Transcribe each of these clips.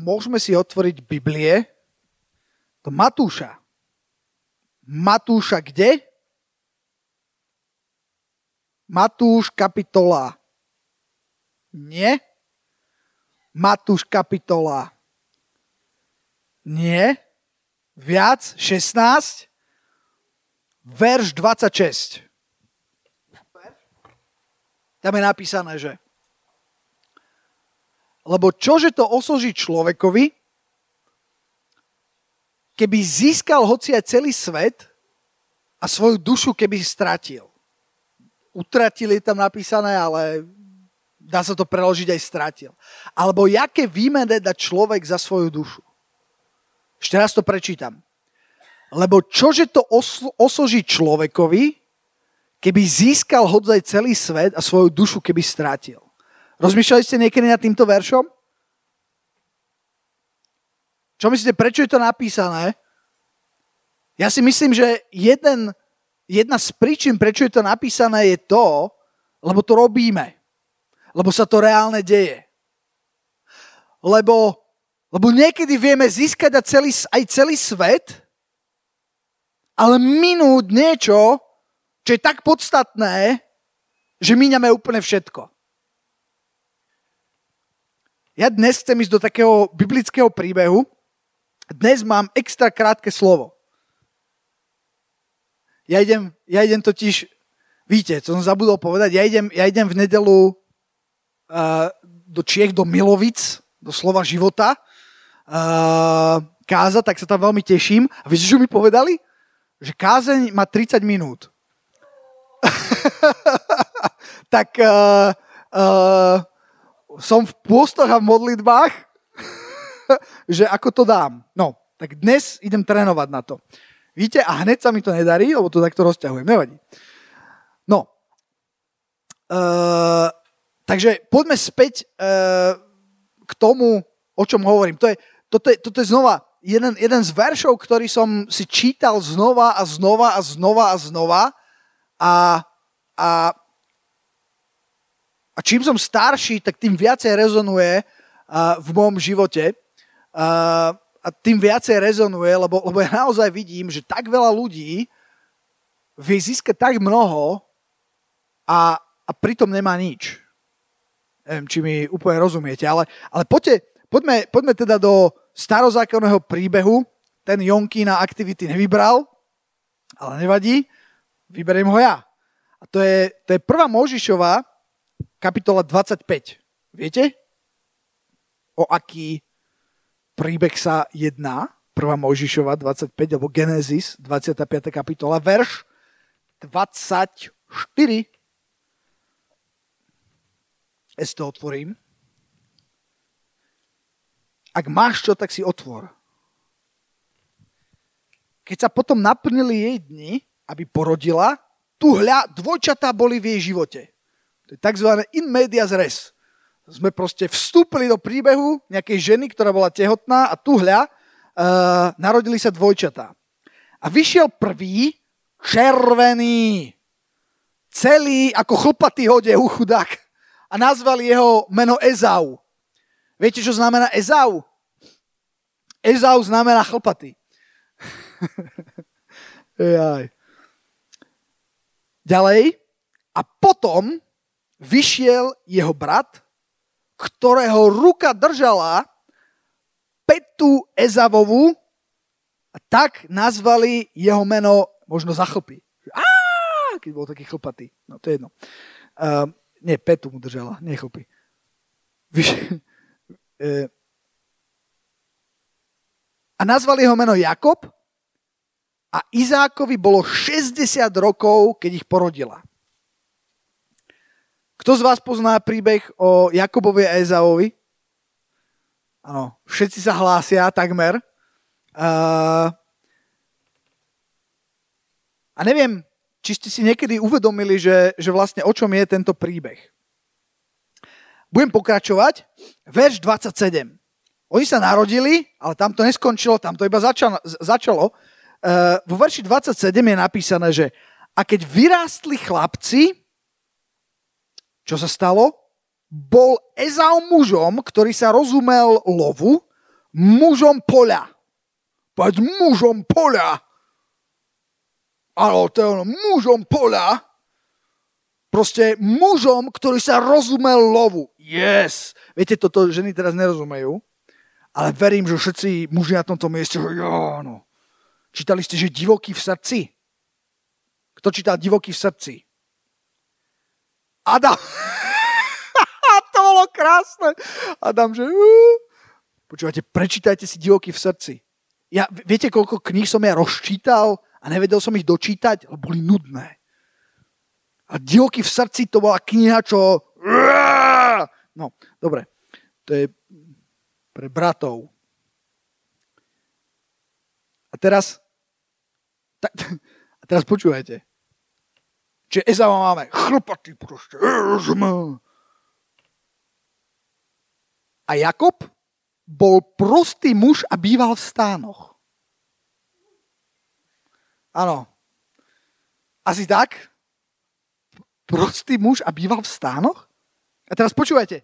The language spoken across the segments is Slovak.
Môžeme si otvoriť Biblie do Matúša. Matúša kde? Matúš kapitola. Nie. Matúš kapitola. Nie. Viac. 16. Verš 26. Tam je napísané, že lebo čože to osoží človekovi, keby získal hoci aj celý svet a svoju dušu keby stratil. Utratil je tam napísané, ale dá sa to preložiť aj stratil. Alebo jaké výmene dá človek za svoju dušu. Ešte raz to prečítam. Lebo čože to osl- osoží človekovi, keby získal hodzaj celý svet a svoju dušu keby stratil. Rozmýšľali ste niekedy nad týmto veršom? Čo myslíte, prečo je to napísané? Ja si myslím, že jeden, jedna z príčin, prečo je to napísané, je to, lebo to robíme. Lebo sa to reálne deje. Lebo, lebo niekedy vieme získať aj celý, aj celý svet, ale minúť niečo, čo je tak podstatné, že míňame úplne všetko. Ja dnes chcem ísť do takého biblického príbehu. Dnes mám extra krátke slovo. Ja idem, ja idem totiž, víte, co som zabudol povedať, ja idem, ja idem v nedelu uh, do Čiech, do Milovic, do slova života, uh, káza, tak sa tam veľmi teším. A viete, čo mi povedali? Že kázeň má 30 minút. tak uh, uh, som v pôstoch a v modlitbách, že ako to dám. No, tak dnes idem trénovať na to. Víte, a hneď sa mi to nedarí, lebo to takto rozťahujem. Nevadí. No. Uh, takže poďme späť uh, k tomu, o čom hovorím. To je, toto, je, toto je znova jeden, jeden z veršov, ktorý som si čítal znova a znova a znova a znova. A, a a čím som starší, tak tým viacej rezonuje v môjom živote. A tým viacej rezonuje, lebo, lebo ja naozaj vidím, že tak veľa ľudí vie získať tak mnoho a, a pritom nemá nič. Neviem, či mi úplne rozumiete, ale, ale poďte, poďme, poďme teda do starozákonného príbehu. Ten Jonky na aktivity nevybral, ale nevadí, vyberiem ho ja. A to je, to je prvá Možišová, kapitola 25. Viete, o aký príbeh sa jedná? Prvá Mojžišova 25, alebo Genesis 25. kapitola, verš 24. Ja to otvorím. Ak máš čo, tak si otvor. Keď sa potom naplnili jej dni, aby porodila, tu hľa, dvojčatá boli v jej živote. To je tzv. in medias res. Sme proste vstúpili do príbehu nejakej ženy, ktorá bola tehotná a tu hľa uh, narodili sa dvojčatá. A vyšiel prvý červený, celý ako chlpatý hode, u chudák. A nazvali jeho meno Ezau. Viete, čo znamená Ezau? Ezau znamená chlpatý. Ďalej. A potom vyšiel jeho brat, ktorého ruka držala Petu Ezavovu a tak nazvali jeho meno možno za chlpy. Keď bol taký chlpatý. No to je jedno. Uh, nie, Petu mu držala, nie chlpy. Uh, a nazvali jeho meno Jakob a Izákovi bolo 60 rokov, keď ich porodila. Kto z vás pozná príbeh o Jakobovi a Ezaovi? Áno, všetci sa hlásia takmer. Uh, a neviem, či ste si niekedy uvedomili, že, že vlastne o čom je tento príbeh. Budem pokračovať. Verš 27. Oni sa narodili, ale tam to neskončilo, tam to iba začalo. začalo. Uh, vo verši 27 je napísané, že a keď vyrástli chlapci, čo sa stalo? Bol Ezau mužom, ktorý sa rozumel lovu, mužom poľa. Povedz mužom poľa. Áno, to je ono, mužom poľa. Proste mužom, ktorý sa rozumel lovu. Yes. Viete, toto ženy teraz nerozumejú, ale verím, že všetci muži na tomto mieste, že áno. Čítali ste, že divoký v srdci? Kto čítal divoký v srdci? Adam. to bolo krásne. Adam, že... Počúvate, prečítajte si divoký v srdci. Ja, viete, koľko kníh som ja rozčítal a nevedel som ich dočítať, lebo boli nudné. A Divoký v srdci to bola kniha, čo... No, dobre. To je pre bratov. A teraz... A teraz počúvajte. Čiže Ezava máme chlpatý proste. A Jakob bol prostý muž a býval v stánoch. Áno. Asi tak? prostý muž a býval v stánoch? A teraz počúvajte.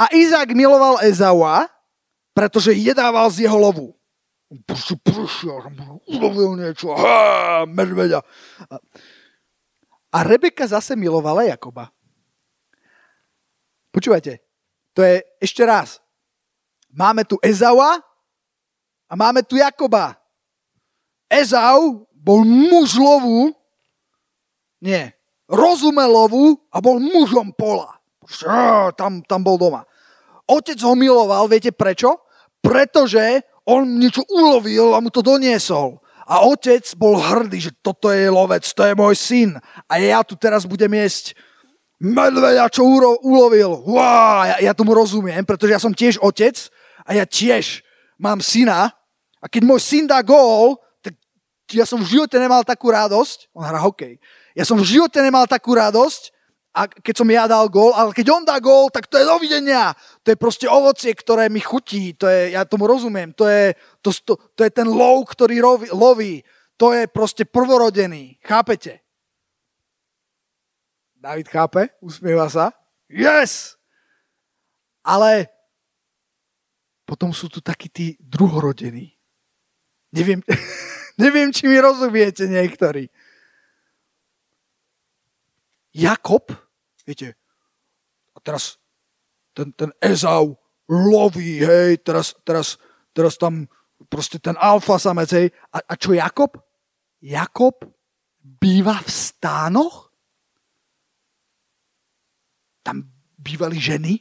A Izák miloval Ezaua, pretože jedával z jeho lovu. Proste prišiel, ulovil niečo, ha, medveďa. A Rebeka zase milovala Jakoba. Počúvajte, to je ešte raz. Máme tu Ezaua a máme tu Jakoba. Ezau bol muž lovu, nie, rozumelovu a bol mužom pola. Tam, tam bol doma. Otec ho miloval, viete prečo? Pretože on niečo ulovil a mu to doniesol. A otec bol hrdý, že toto je lovec, to je môj syn. A ja tu teraz budem jesť medveďa, čo ulovil. Wow, ja, ja tomu rozumiem, pretože ja som tiež otec a ja tiež mám syna. A keď môj syn dá gól, tak ja som v živote nemal takú radosť. On hrá hokej ja som v živote nemal takú radosť, a keď som ja dal gól, ale keď on dá gól, tak to je dovidenia. To je proste ovocie, ktoré mi chutí. To je, ja tomu rozumiem. To je, to, to, to je ten lov, ktorý roví, loví. To je proste prvorodený. Chápete? David chápe? Usmieva sa? Yes! Ale potom sú tu takí tí druhorodení. Neviem, neviem, či mi rozumiete niektorí. Jakob, viete, a teraz ten, ten Ezau loví, hej, teraz, teraz, teraz tam proste ten alfa samec, hej. A, a čo Jakob? Jakob býva v stánoch? Tam bývali ženy?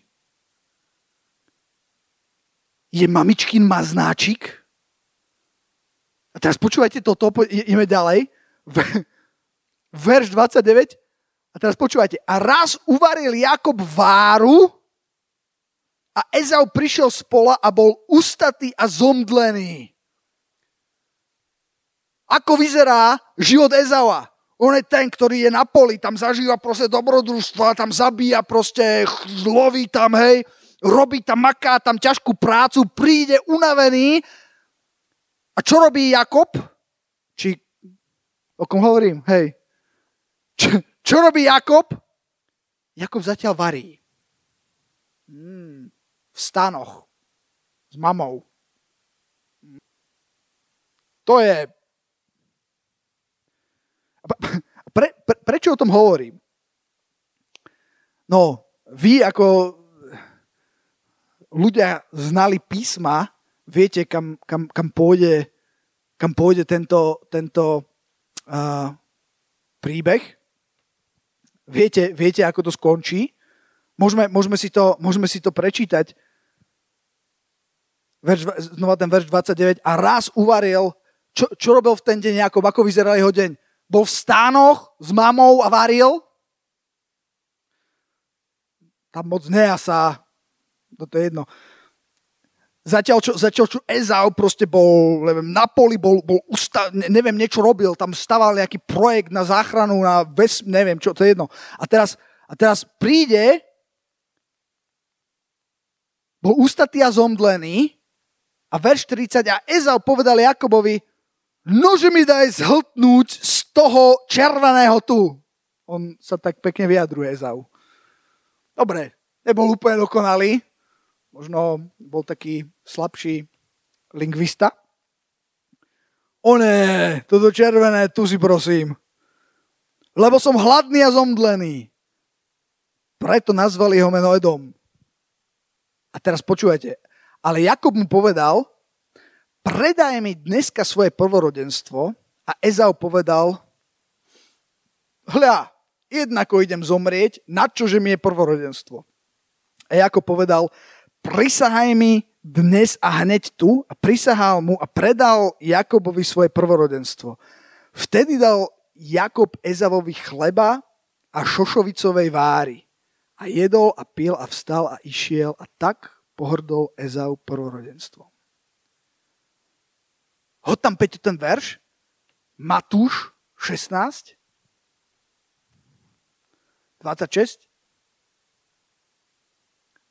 Je mamičkin maznáčik? A teraz počúvajte toto, ideme ďalej. Verš 29. A teraz počúvajte. A raz uvaril Jakob váru a Ezau prišiel z pola a bol ustatý a zomdlený. Ako vyzerá život Ezaua? On je ten, ktorý je na poli, tam zažíva proste dobrodružstva, tam zabíja proste, loví tam, hej, robí tam, maká tam ťažkú prácu, príde unavený. A čo robí Jakob? Či, o kom hovorím? Hej. Čo, čo robí Jakob? Jakob zatiaľ varí. Mm, v stanoch. S mamou. To je... Pre, pre, prečo o tom hovorím? No, vy ako ľudia znali písma, viete, kam, kam, kam, pôjde, kam pôjde tento, tento uh, príbeh. Viete, viete, ako to skončí? Môžeme, môžeme, si, to, môžeme si to prečítať. Verš, znova ten verš 29. A raz uvaril, čo, čo robil v ten deň Jakob, ako vyzeral jeho deň? Bol v stánoch s mamou a varil? Tam moc nejasa. No to je jedno. Zatiaľ čo, zatiaľ, čo Ezau proste bol neviem, na poli, bol, bol usta- neviem, niečo robil, tam staval nejaký projekt na záchranu, na ves, neviem čo, to je jedno. A teraz, a teraz príde, bol ustatý a zomdlený a verš 40 a Ezau povedal Jakobovi, nože mi daj zhltnúť z toho červeného tu. On sa tak pekne vyjadruje Ezau. Dobre, nebol úplne dokonalý, možno bol taký slabší lingvista. O ne, toto červené, tu si prosím. Lebo som hladný a zomdlený. Preto nazvali ho meno Edom. A teraz počúvajte. Ale Jakob mu povedal, predaj mi dneska svoje prvorodenstvo a Ezau povedal, hľa, jednako idem zomrieť, na čože mi je prvorodenstvo. A Jakob povedal, prisahaj mi dnes a hneď tu a prisahal mu a predal Jakobovi svoje prvorodenstvo. Vtedy dal Jakob Ezavovi chleba a šošovicovej váry. A jedol a pil a vstal a išiel a tak pohrdol Ezau prvorodenstvo. Hoď tam Peťo ten verš. Matúš 16. 26.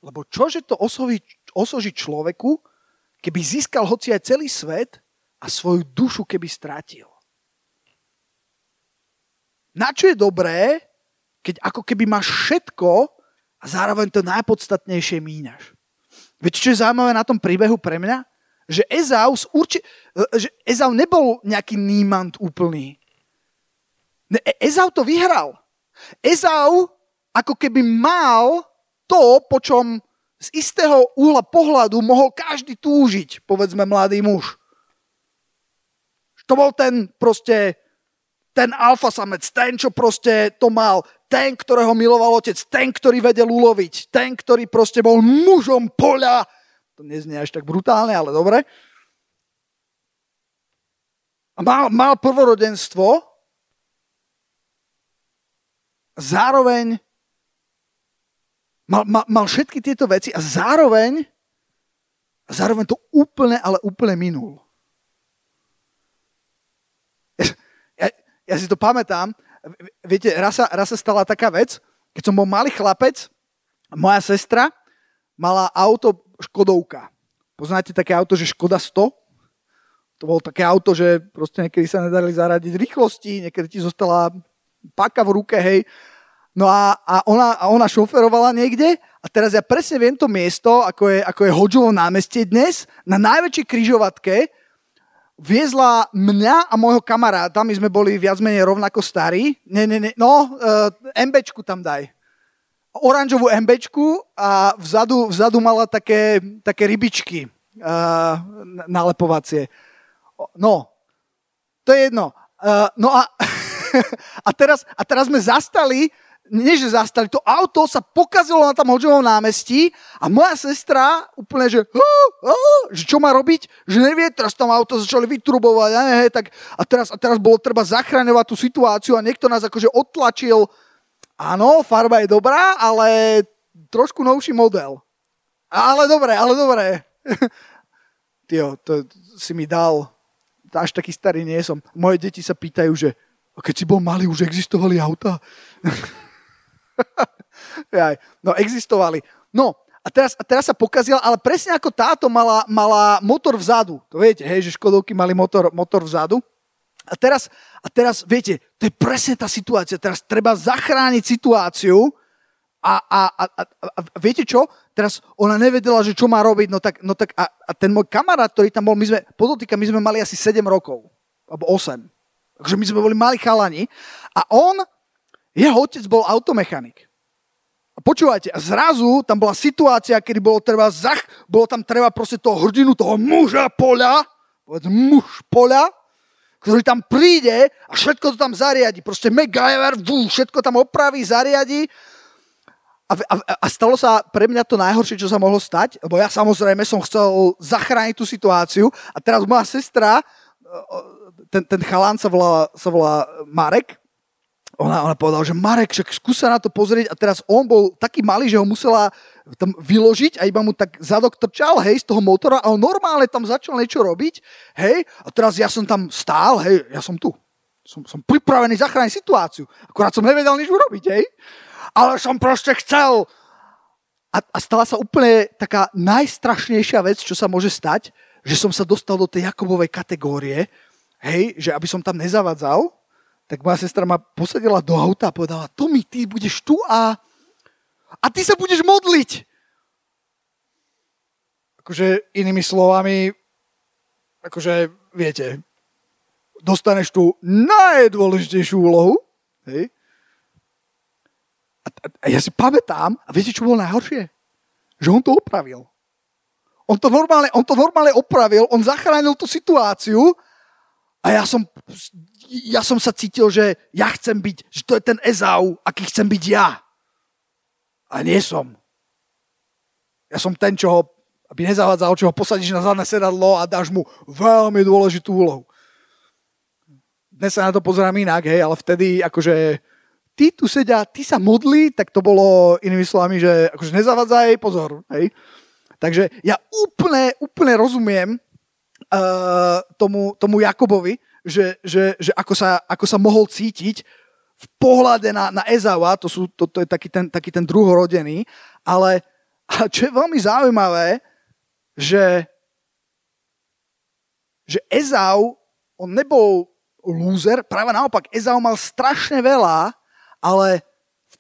Lebo čože to osoví, osoží človeku, keby získal hoci aj celý svet a svoju dušu keby strátil. Na čo je dobré, keď ako keby máš všetko a zároveň to najpodstatnejšie míňaš. Viete, čo je zaujímavé na tom príbehu pre mňa? Že Ezau, urči... že Ezau nebol nejaký nímant úplný. E- Ezau to vyhral. Ezau ako keby mal to, po čom z istého uhla pohľadu mohol každý túžiť, povedzme mladý muž. To bol ten proste, ten alfa samec, ten, čo proste to mal, ten, ktorého miloval otec, ten, ktorý vedel uloviť, ten, ktorý proste bol mužom poľa. To neznie až tak brutálne, ale dobre. A mal, mal prvorodenstvo, zároveň Mal, mal, mal všetky tieto veci a zároveň, zároveň to úplne, ale úplne minul. Ja, ja si to pamätám. Viete, raz sa, raz sa stala taká vec, keď som bol malý chlapec, moja sestra mala auto Škodovka. Poznáte také auto, že Škoda 100? To bolo také auto, že proste niekedy sa nedali zaradiť rýchlosti, niekedy ti zostala paka v ruke, hej. No a, a, ona, a ona šoferovala niekde a teraz ja presne viem to miesto, ako je, ako je Hodžovo námestie dnes, na najväčšej kryžovatke viezla mňa a môjho kamaráta, my sme boli viac menej rovnako starí, ne, ne, ne, no, uh, MBčku tam daj. Oranžovú MBčku a vzadu, vzadu mala také, také rybičky uh, nalepovacie. No, to je jedno. Uh, no a, a, teraz, a teraz sme zastali nie že zastali, to auto sa pokazilo na tam Hodžovom námestí a moja sestra úplne, že, uh, uh, že čo má robiť, že nevie, teraz tam auto začali vytrubovať, ne, he, tak, a, teraz, a teraz bolo treba zachraňovať tú situáciu a niekto nás akože odtlačil. Áno, farba je dobrá, ale trošku novší model. Ale dobre, ale dobre. Tio, to si mi dal, až taký starý nie som. Moje deti sa pýtajú, že keď si bol malý, už existovali auta? no, existovali. No, a teraz, a teraz sa pokazila, ale presne ako táto mala, mala motor vzadu. To viete, hej, že Škodovky mali motor, motor vzadu. A teraz, a teraz, viete, to je presne tá situácia. Teraz treba zachrániť situáciu a, a, a, a, a viete čo? Teraz ona nevedela, že čo má robiť, no tak, no tak a, a ten môj kamarát, ktorý tam bol, my sme, podotýka, my sme mali asi 7 rokov, alebo 8. Takže my sme boli mali chalani a on jeho otec bol automechanik. A počúvajte, a zrazu tam bola situácia, kedy bolo treba zach, bolo tam treba proste toho hrdinu, toho muža poľa, povedz muž poľa, ktorý tam príde a všetko to tam zariadi. Proste MacGyver, vú, všetko tam opraví, zariadi. A, a, a stalo sa pre mňa to najhoršie, čo sa mohlo stať, lebo ja samozrejme som chcel zachrániť tú situáciu a teraz moja sestra, ten, ten chalán sa volá, sa volá Marek, ona, ona povedala, že Marek, však skúsa na to pozrieť a teraz on bol taký malý, že ho musela tam vyložiť a iba mu tak zadok trčal, hej, z toho motora a on normálne tam začal niečo robiť, hej, a teraz ja som tam stál, hej, ja som tu. Som, som pripravený zachrániť situáciu. Akorát som nevedel nič urobiť, hej. Ale som proste chcel. A, a stala sa úplne taká najstrašnejšia vec, čo sa môže stať, že som sa dostal do tej Jakobovej kategórie, hej, že aby som tam nezavadzal, tak moja sestra ma posadila do auta a povedala, Tomi, ty budeš tu a, a ty sa budeš modliť. Akože inými slovami, akože, viete, dostaneš tú najdôležitejšiu úlohu, hej? A, a, a ja si pamätám, a viete, čo bolo najhoršie? Že on to opravil. On to normálne, on to normálne opravil, on zachránil tú situáciu a ja som, ja som sa cítil, že ja chcem byť, že to je ten Ezau, aký chcem byť ja. A nie som. Ja som ten, čo ho, aby nezavádzal, čo ho posadíš na zadné sedadlo a dáš mu veľmi dôležitú úlohu. Dnes sa na to pozerám inak, hej, ale vtedy akože tí tu sedia, ty sa modli, tak to bolo inými slovami, že akože nezavadzaj, pozor, hej. Takže ja úplne, úplne rozumiem uh, tomu, tomu Jakobovi, že, že, že ako, sa, ako sa mohol cítiť v pohľade na, na Ezaua, to, sú, to, to je taký ten, taký ten druhorodený, ale čo je veľmi zaujímavé, že, že Ezau, on nebol lúzer, práve naopak, Ezau mal strašne veľa, ale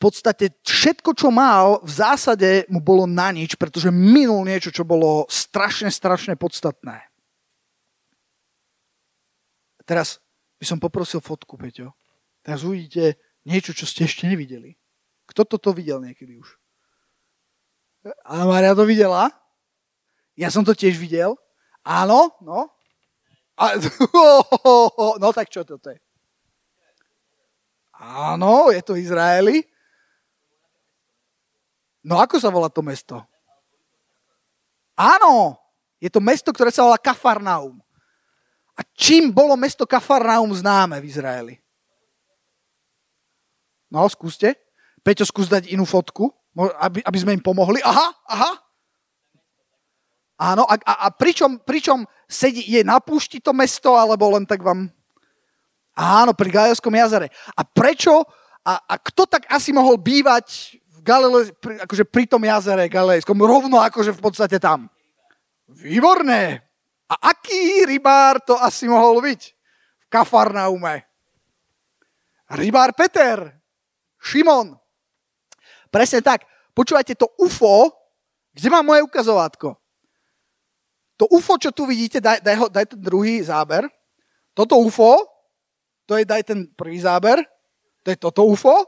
podstate všetko, čo mal, v zásade mu bolo na nič, pretože minul niečo, čo bolo strašne, strašne podstatné. Teraz by som poprosil fotku, Peťo. Teraz uvidíte niečo, čo ste ešte nevideli. Kto toto videl niekedy už? A Maria to videla? Ja som to tiež videl. Áno, no. A, no tak čo toto je? Áno, je to Izraeli. No ako sa volá to mesto? Áno, je to mesto, ktoré sa volá Kafarnaum. A čím bolo mesto Kafarnaum známe v Izraeli? No, skúste. Peťo, skús dať inú fotku, aby, aby sme im pomohli. Aha, aha. Áno, a, a, a pričom, pričom sedí, je na púšti to mesto, alebo len tak vám... Áno, pri Gajovskom jazere. A prečo, a, a kto tak asi mohol bývať v Galile, pri, akože pri tom jazere Galilejskom, rovno akože v podstate tam. Výborné. A aký rybár to asi mohol byť? V Kafarnaume. Rybár Peter. Šimon. Presne tak. Počúvajte, to UFO, kde má moje ukazovátko? To UFO, čo tu vidíte, daj, daj, ho, daj ten druhý záber. Toto UFO, to je daj ten prvý záber, to je toto UFO,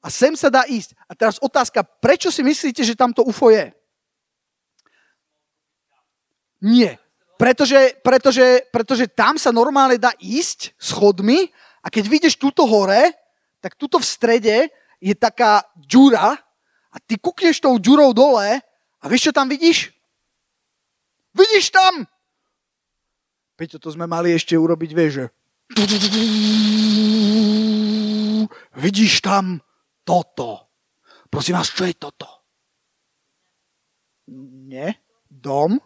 a sem sa dá ísť. A teraz otázka, prečo si myslíte, že tamto UFO je? Nie. Pretože, pretože, pretože tam sa normálne dá ísť schodmi a keď vidíš túto hore, tak tuto v strede je taká džura a ty kukneš tou džurou dole a vieš, čo tam vidíš? Vidíš tam? Peťo, to sme mali ešte urobiť, vieš. Vidíš tam? toto. Prosím vás, čo je toto? Nie. Dom?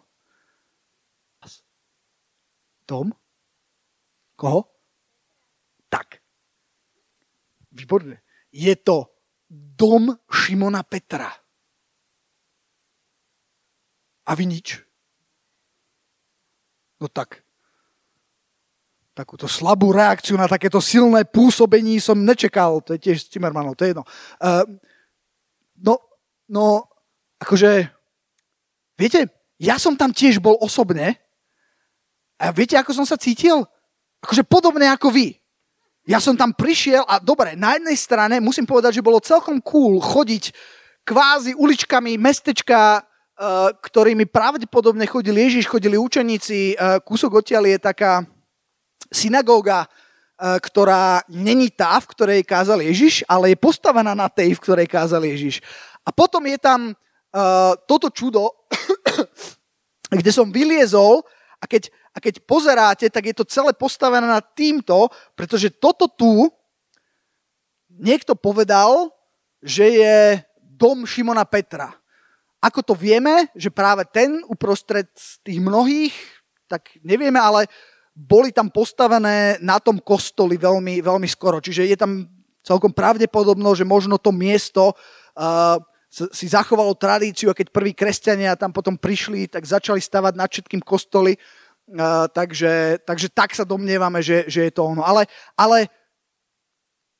Dom? Koho? Tak. Výborné. Je to dom Šimona Petra. A vy nič. No tak, takúto slabú reakciu na takéto silné pôsobení som nečakal. To je tiež z Timmermanov, to je jedno. Uh, no, no, akože, viete, ja som tam tiež bol osobne a viete, ako som sa cítil? Akože podobne ako vy. Ja som tam prišiel a dobre, na jednej strane musím povedať, že bolo celkom cool chodiť kvázi uličkami mestečka, uh, ktorými pravdepodobne chodili Ježiš, chodili učeníci. Uh, kúsok odtiaľ je taká, synagóga, e, ktorá není tá, v ktorej kázal Ježiš, ale je postavená na tej, v ktorej kázal Ježiš. A potom je tam toto čudo, kde som vyliezol a keď, a keď pozeráte, tak je to celé postavené na týmto, pretože toto tu niekto povedal, že je dom Šimona Petra. Ako to vieme, že práve ten uprostred tých mnohých, tak nevieme, ale boli tam postavené na tom kostoli veľmi, veľmi skoro. Čiže je tam celkom pravdepodobno, že možno to miesto uh, si zachovalo tradíciu a keď prví kresťania tam potom prišli, tak začali stavať nad všetkým kostoly. Takže, takže tak sa domnievame, že, že je to ono. Ale, ale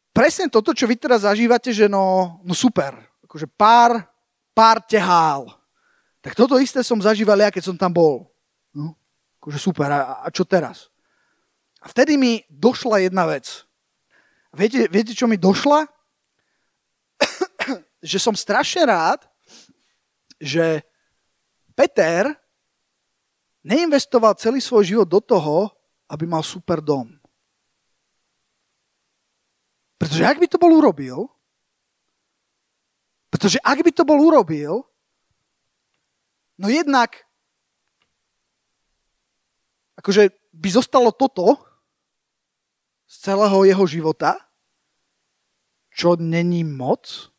presne toto, čo vy teraz zažívate, že no, no super. Akože pár, pár tehál. Tak toto isté som zažíval ja, keď som tam bol. No Akože super, a, a čo teraz? A vtedy mi došla jedna vec. Viete, viete čo mi došla? že som strašne rád, že Peter neinvestoval celý svoj život do toho, aby mal super dom. Pretože ak by to bol urobil, pretože ak by to bol urobil, no jednak akože by zostalo toto z celého jeho života, čo není moc.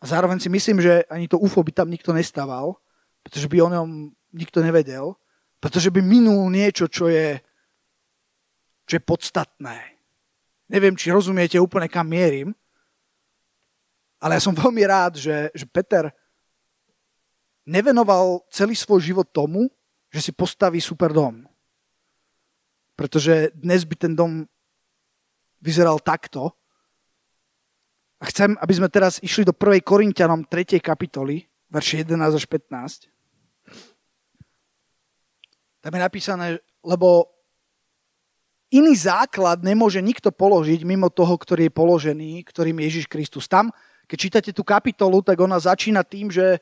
A zároveň si myslím, že ani to UFO by tam nikto nestával, pretože by o ňom nikto nevedel, pretože by minul niečo, čo je, čo je podstatné. Neviem, či rozumiete úplne, kam mierim, ale ja som veľmi rád, že, že Peter nevenoval celý svoj život tomu, že si postaví super dom. Pretože dnes by ten dom vyzeral takto. A chcem, aby sme teraz išli do 1. Korintianom 3. kapitoly, verši 11 až 15. Tam je napísané, lebo iný základ nemôže nikto položiť mimo toho, ktorý je položený, ktorým je Ježiš Kristus. Tam, keď čítate tú kapitolu, tak ona začína tým, že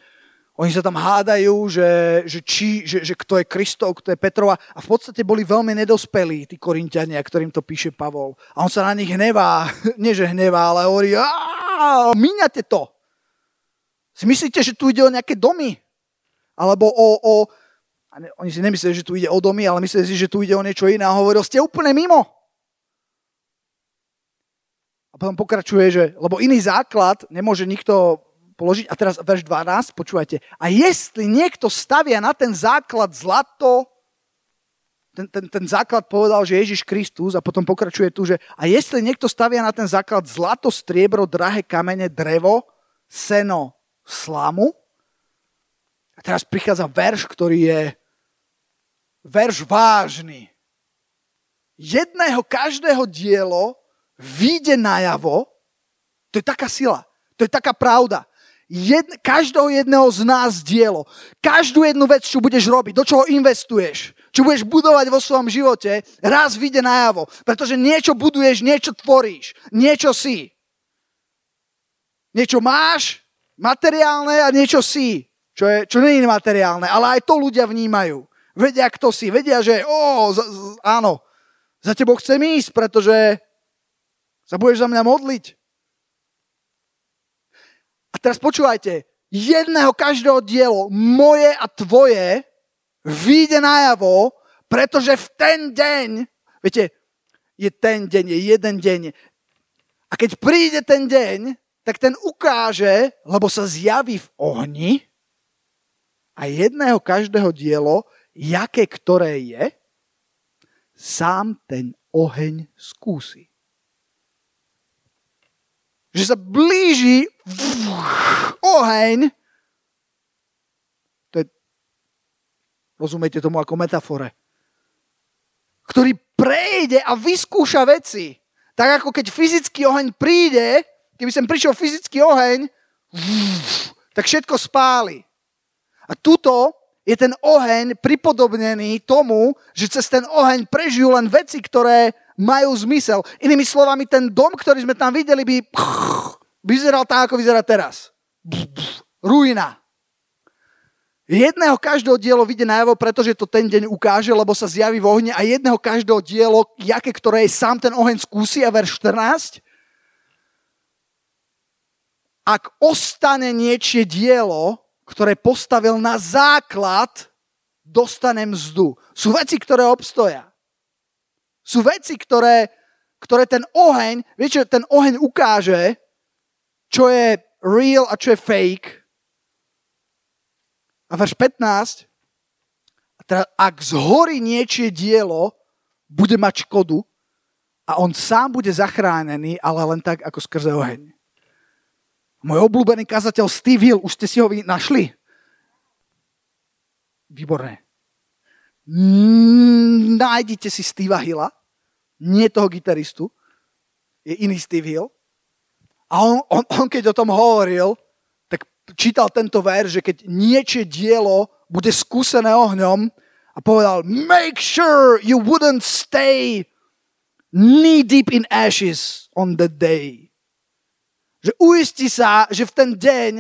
oni sa tam hádajú, že, že, či, že, že kto je Kristov, kto je Petrova. A v podstate boli veľmi nedospelí, tí Korintiania, ktorým to píše Pavol. A on sa na nich hnevá. Nie, že hnevá, ale hovorí, míňate to. Si myslíte, že tu ide o nejaké domy? Alebo o... o oni si nemysleli, že tu ide o domy, ale mysleli si, že tu ide o niečo iné. A hovoril, ste úplne mimo. A potom pokračuje, že lebo iný základ nemôže nikto položiť. A teraz verš 12, počúvajte. A jestli niekto stavia na ten základ zlato, ten, ten, ten základ povedal, že Ježiš Kristus a potom pokračuje tu, že a jestli niekto stavia na ten základ zlato, striebro, drahé kamene, drevo, seno, slamu, a teraz prichádza verš, ktorý je verš vážny. Jedného každého dielo vyjde najavo, to je taká sila, to je taká pravda jed, každého jedného z nás dielo. Každú jednu vec, čo budeš robiť, do čoho investuješ, čo budeš budovať vo svojom živote, raz vyjde najavo. Pretože niečo buduješ, niečo tvoríš, niečo si. Niečo máš, materiálne a niečo si, čo, je, čo nie je materiálne, ale aj to ľudia vnímajú. Vedia, kto si, vedia, že ó, z, z, áno, za tebou chcem ísť, pretože sa budeš za mňa modliť. A teraz počúvajte, jedného každého dielo, moje a tvoje, vyjde najavo, pretože v ten deň, viete, je ten deň, je jeden deň. A keď príde ten deň, tak ten ukáže, lebo sa zjaví v ohni a jedného každého dielo, jaké ktoré je, sám ten oheň skúsi že sa blíži oheň. To je, rozumiete tomu ako metafore. Ktorý prejde a vyskúša veci. Tak ako keď fyzický oheň príde, keby sem prišiel fyzický oheň, tak všetko spáli. A tuto je ten oheň pripodobnený tomu, že cez ten oheň prežijú len veci, ktoré majú zmysel. Inými slovami, ten dom, ktorý sme tam videli, by vyzeral tak, ako vyzerá teraz. Ruina. Jedného každého dielo vyjde najavo, pretože to ten deň ukáže, lebo sa zjaví v ohni a jedného každého dielo, jaké ktoré sám ten oheň skúsi a verš 14. Ak ostane niečie dielo, ktoré postavil na základ, dostane mzdu. Sú veci, ktoré obstoja. Sú veci, ktoré, ktoré ten oheň, viete, ten oheň ukáže, čo je real a čo je fake. A verš 15, teda ak zhorí niečie dielo, bude mať škodu a on sám bude zachránený, ale len tak, ako skrze oheň. Môj obľúbený kazateľ Steve Hill, už ste si ho našli? Výborné. Nájdite si Steva Hilla nie toho gitaristu, je iný Steve Hill. A on, on, on keď o tom hovoril, tak čítal tento ver, že keď niečie dielo bude skúsené ohňom, A povedal, make sure you wouldn't stay knee deep in ashes on that day. Že uisti sa, že v ten deň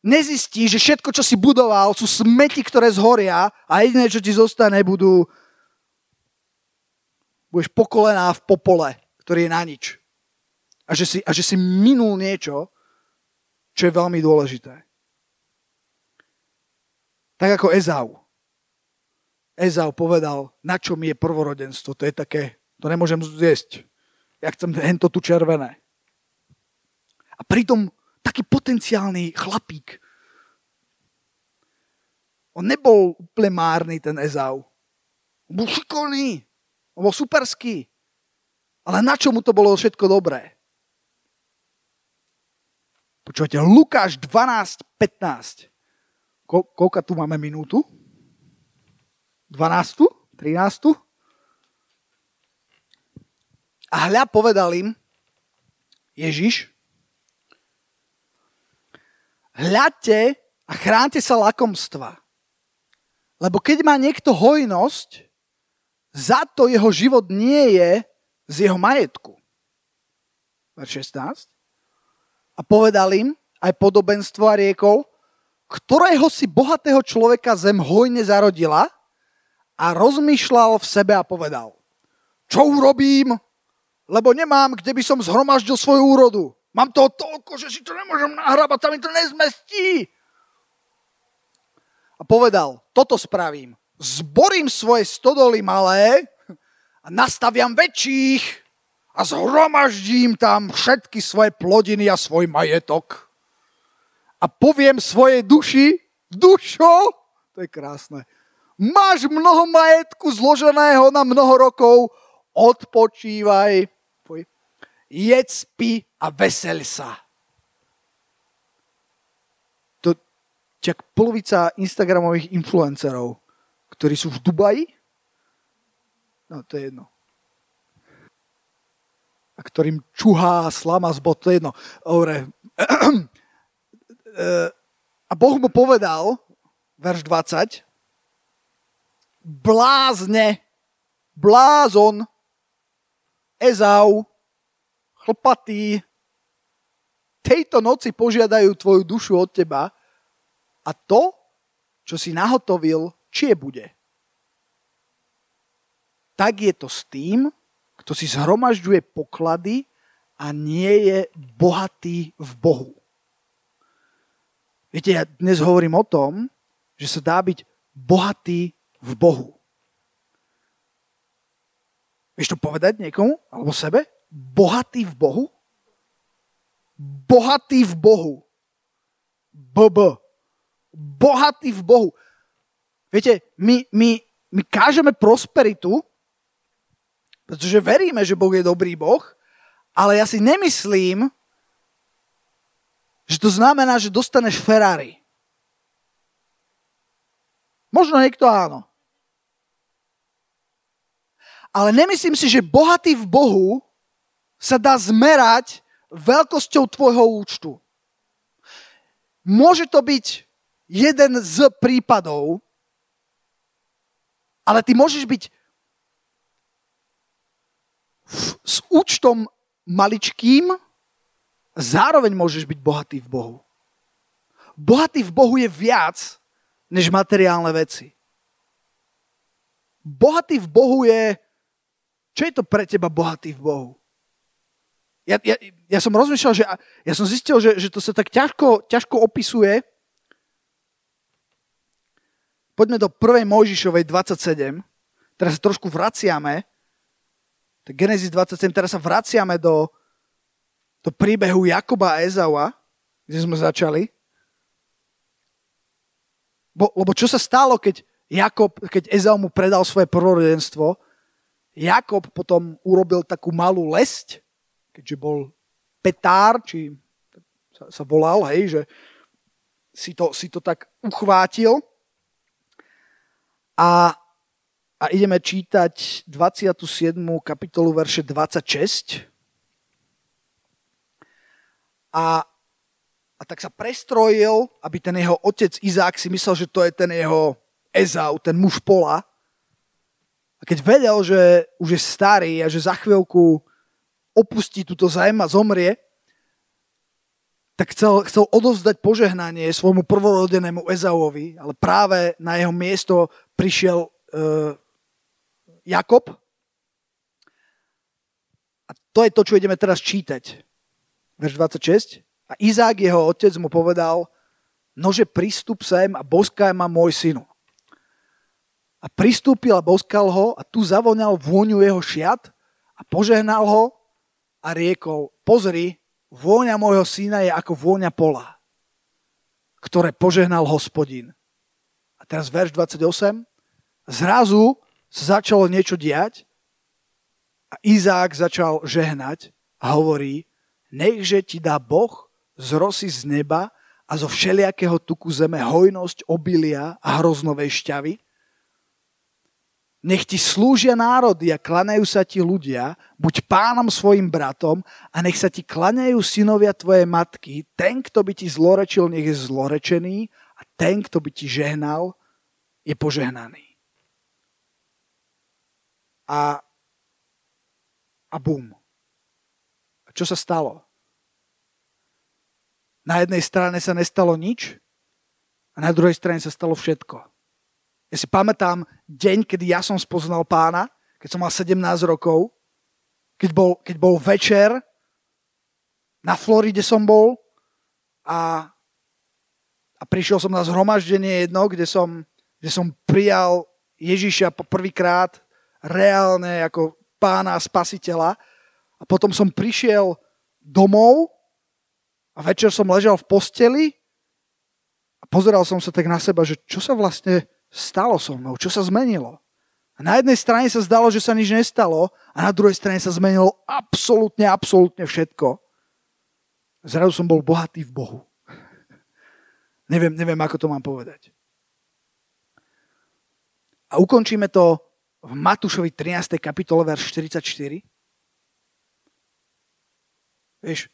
nezistí, že všetko, čo si budoval, sú smeti, ktoré zhoria a jediné, čo ti zostane, budú budeš pokolená v popole, ktorý je na nič. A že si, a že si minul niečo, čo je veľmi dôležité. Tak ako Ezau. Ezau povedal, na čo mi je prvorodenstvo. To je také, to nemôžem zjesť. Ja chcem hento tu červené. A pritom taký potenciálny chlapík. On nebol úplne márny, ten Ezau. On bol šikovný. On bol superský. Ale na čo mu to bolo všetko dobré? Počúvate, Lukáš 12, 15. Ko, koľka tu máme minútu? 12? 13? A hľa povedal im Ježiš, hľadte a chránte sa lakomstva. Lebo keď má niekto hojnosť, za to jeho život nie je z jeho majetku. Verš 16. A povedal im aj podobenstvo a riekol, ktorého si bohatého človeka zem hojne zarodila a rozmýšľal v sebe a povedal, čo urobím, lebo nemám, kde by som zhromaždil svoju úrodu. Mám toho toľko, že si to nemôžem nahrabať, sa mi to nezmestí. A povedal, toto spravím zborím svoje stodoly malé a nastaviam väčších a zhromaždím tam všetky svoje plodiny a svoj majetok. A poviem svojej duši, dušo, to je krásne, máš mnoho majetku zloženého na mnoho rokov, odpočívaj, jedz, spí a vesel sa. To čak polovica Instagramových influencerov ktorí sú v Dubaji, no to je jedno. A ktorým čuhá slama z bot, to je jedno. Dobre. A Boh mu povedal, verš 20, blázne, blázon, Ezau, chlpatý, tejto noci požiadajú tvoju dušu od teba a to, čo si nahotovil, čie bude. Tak je to s tým, kto si zhromažďuje poklady a nie je bohatý v Bohu. Viete, ja dnes hovorím o tom, že sa dá byť bohatý v Bohu. Vieš to povedať niekomu? Alebo sebe? Bohatý v Bohu? Bohatý v Bohu. BB. Bohatý v Bohu. Viete, my, my, my kážeme prosperitu, pretože veríme, že Boh je dobrý Boh, ale ja si nemyslím, že to znamená, že dostaneš Ferrari. Možno niekto áno. Ale nemyslím si, že bohatý v Bohu sa dá zmerať veľkosťou tvojho účtu. Môže to byť jeden z prípadov, ale ty môžeš byť s účtom maličkým, zároveň môžeš byť bohatý v Bohu. Bohatý v Bohu je viac než materiálne veci. Bohatý v Bohu je... Čo je to pre teba bohatý v Bohu? Ja, ja, ja som rozmýšľal, že ja som zistil, že, že to sa tak ťažko, ťažko opisuje, Poďme do 1. Mojžišovej 27. Teraz sa trošku vraciame. Genesis 27. Teraz sa vraciame do, do príbehu Jakoba a Ezaua, kde sme začali. Bo, lebo čo sa stalo, keď, Jakob, keď Ezau mu predal svoje prorodenstvo, Jakob potom urobil takú malú lesť, keďže bol petár, či sa, sa volal, hej, že si to, si to tak uchvátil a, a ideme čítať 27. kapitolu verše 26. A, a tak sa prestrojil, aby ten jeho otec Izák si myslel, že to je ten jeho Ezau, ten muž pola. A keď vedel, že už je starý a že za chvíľku opustí túto zem a zomrie, tak chcel, chcel odovzdať požehnanie svojmu prvorodenému Ezauovi, ale práve na jeho miesto prišiel uh, Jakob. A to je to, čo ideme teraz čítať. Verš 26. A Izák, jeho otec, mu povedal, nože pristup sem a boskaj ma môj synu. A pristúpil a boskal ho a tu zavoňal vôňu jeho šiat a požehnal ho a riekol, pozri, vôňa môjho syna je ako vôňa pola, ktoré požehnal hospodin. A teraz verš 28. Zrazu sa začalo niečo diať a Izák začal žehnať a hovorí, nechže ti dá Boh z rosy z neba a zo všelijakého tuku zeme hojnosť obilia a hroznovej šťavy. Nech ti slúžia národy a klanejú sa ti ľudia, buď pánom svojim bratom a nech sa ti klanejú synovia tvoje matky. Ten, kto by ti zlorečil, nech je zlorečený a ten, kto by ti žehnal, je požehnaný. A, a bum. A čo sa stalo? Na jednej strane sa nestalo nič a na druhej strane sa stalo všetko. Ja si pamätám deň, kedy ja som spoznal pána, keď som mal 17 rokov, keď bol, keď bol večer, na Floride som bol a, a prišiel som na zhromaždenie jedno, kde som, kde som prijal Ježiša prvýkrát reálne ako pána a spasiteľa. A potom som prišiel domov a večer som ležal v posteli a pozeral som sa tak na seba, že čo sa vlastne stalo so mnou, čo sa zmenilo. A na jednej strane sa zdalo, že sa nič nestalo a na druhej strane sa zmenilo absolútne, absolútne všetko. Zrazu som bol bohatý v Bohu. neviem, neviem, ako to mám povedať. A ukončíme to v Matúšovi 13. kapitole, verš 44. Vieš,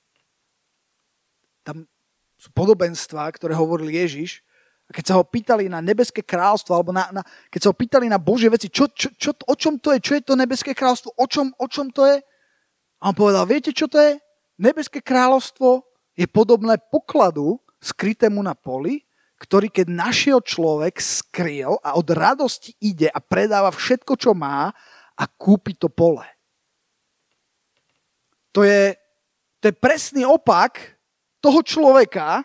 tam sú podobenstvá, ktoré hovoril Ježiš. A keď sa ho pýtali na nebeské kráľstvo, alebo na, na, keď sa ho pýtali na Božie veci, čo, čo, čo, o čom to je, čo je to nebeské kráľstvo, o čom, o čom to je? A on povedal, viete, čo to je? Nebeské kráľovstvo je podobné pokladu skrytému na poli, ktorý keď našiel človek skryl a od radosti ide a predáva všetko, čo má a kúpi to pole. To je, to je presný opak toho človeka,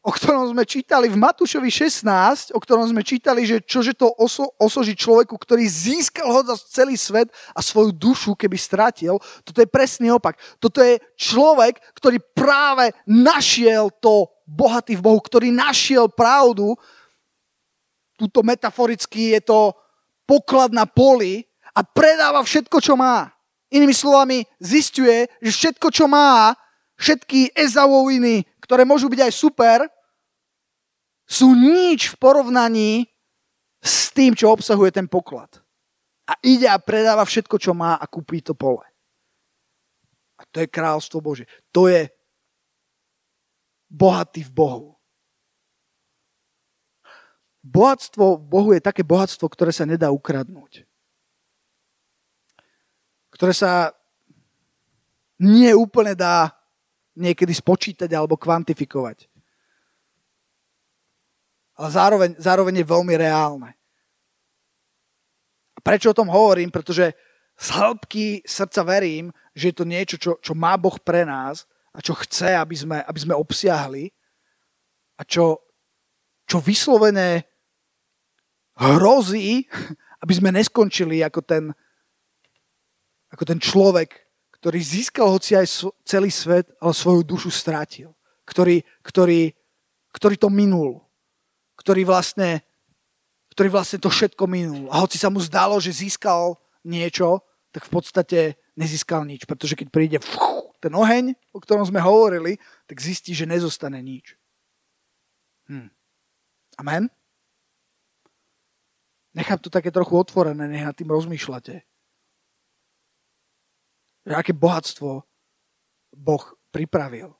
o ktorom sme čítali v Matúšovi 16, o ktorom sme čítali, že čože to oso, osoží človeku, ktorý získal ho za celý svet a svoju dušu, keby stratil. Toto je presný opak. Toto je človek, ktorý práve našiel to bohatý v Bohu, ktorý našiel pravdu. Tuto metaforicky je to poklad na poli a predáva všetko, čo má. Inými slovami, zistuje, že všetko, čo má, všetky Ezauoviny, ktoré môžu byť aj super, sú nič v porovnaní s tým, čo obsahuje ten poklad. A ide a predáva všetko, čo má a kúpi to pole. A to je kráľstvo Bože. To je bohatý v Bohu. Bohatstvo v Bohu je také bohatstvo, ktoré sa nedá ukradnúť. Ktoré sa nie úplne dá niekedy spočítať alebo kvantifikovať. Ale zároveň, zároveň je veľmi reálne. A prečo o tom hovorím? Pretože z hĺbky srdca verím, že je to niečo, čo, čo má Boh pre nás a čo chce, aby sme, aby sme obsiahli a čo, čo vyslovené hrozí, aby sme neskončili ako ten, ako ten človek, ktorý získal hoci aj celý svet, ale svoju dušu strátil. Ktorý, ktorý, ktorý to minul. Ktorý vlastne, ktorý vlastne to všetko minul. A hoci sa mu zdalo, že získal niečo, tak v podstate nezískal nič. Pretože keď príde ten oheň, o ktorom sme hovorili, tak zistí, že nezostane nič. Hm. Amen? Nechám to také trochu otvorené, nech nad tým rozmýšľate aké bohatstvo Boh pripravil.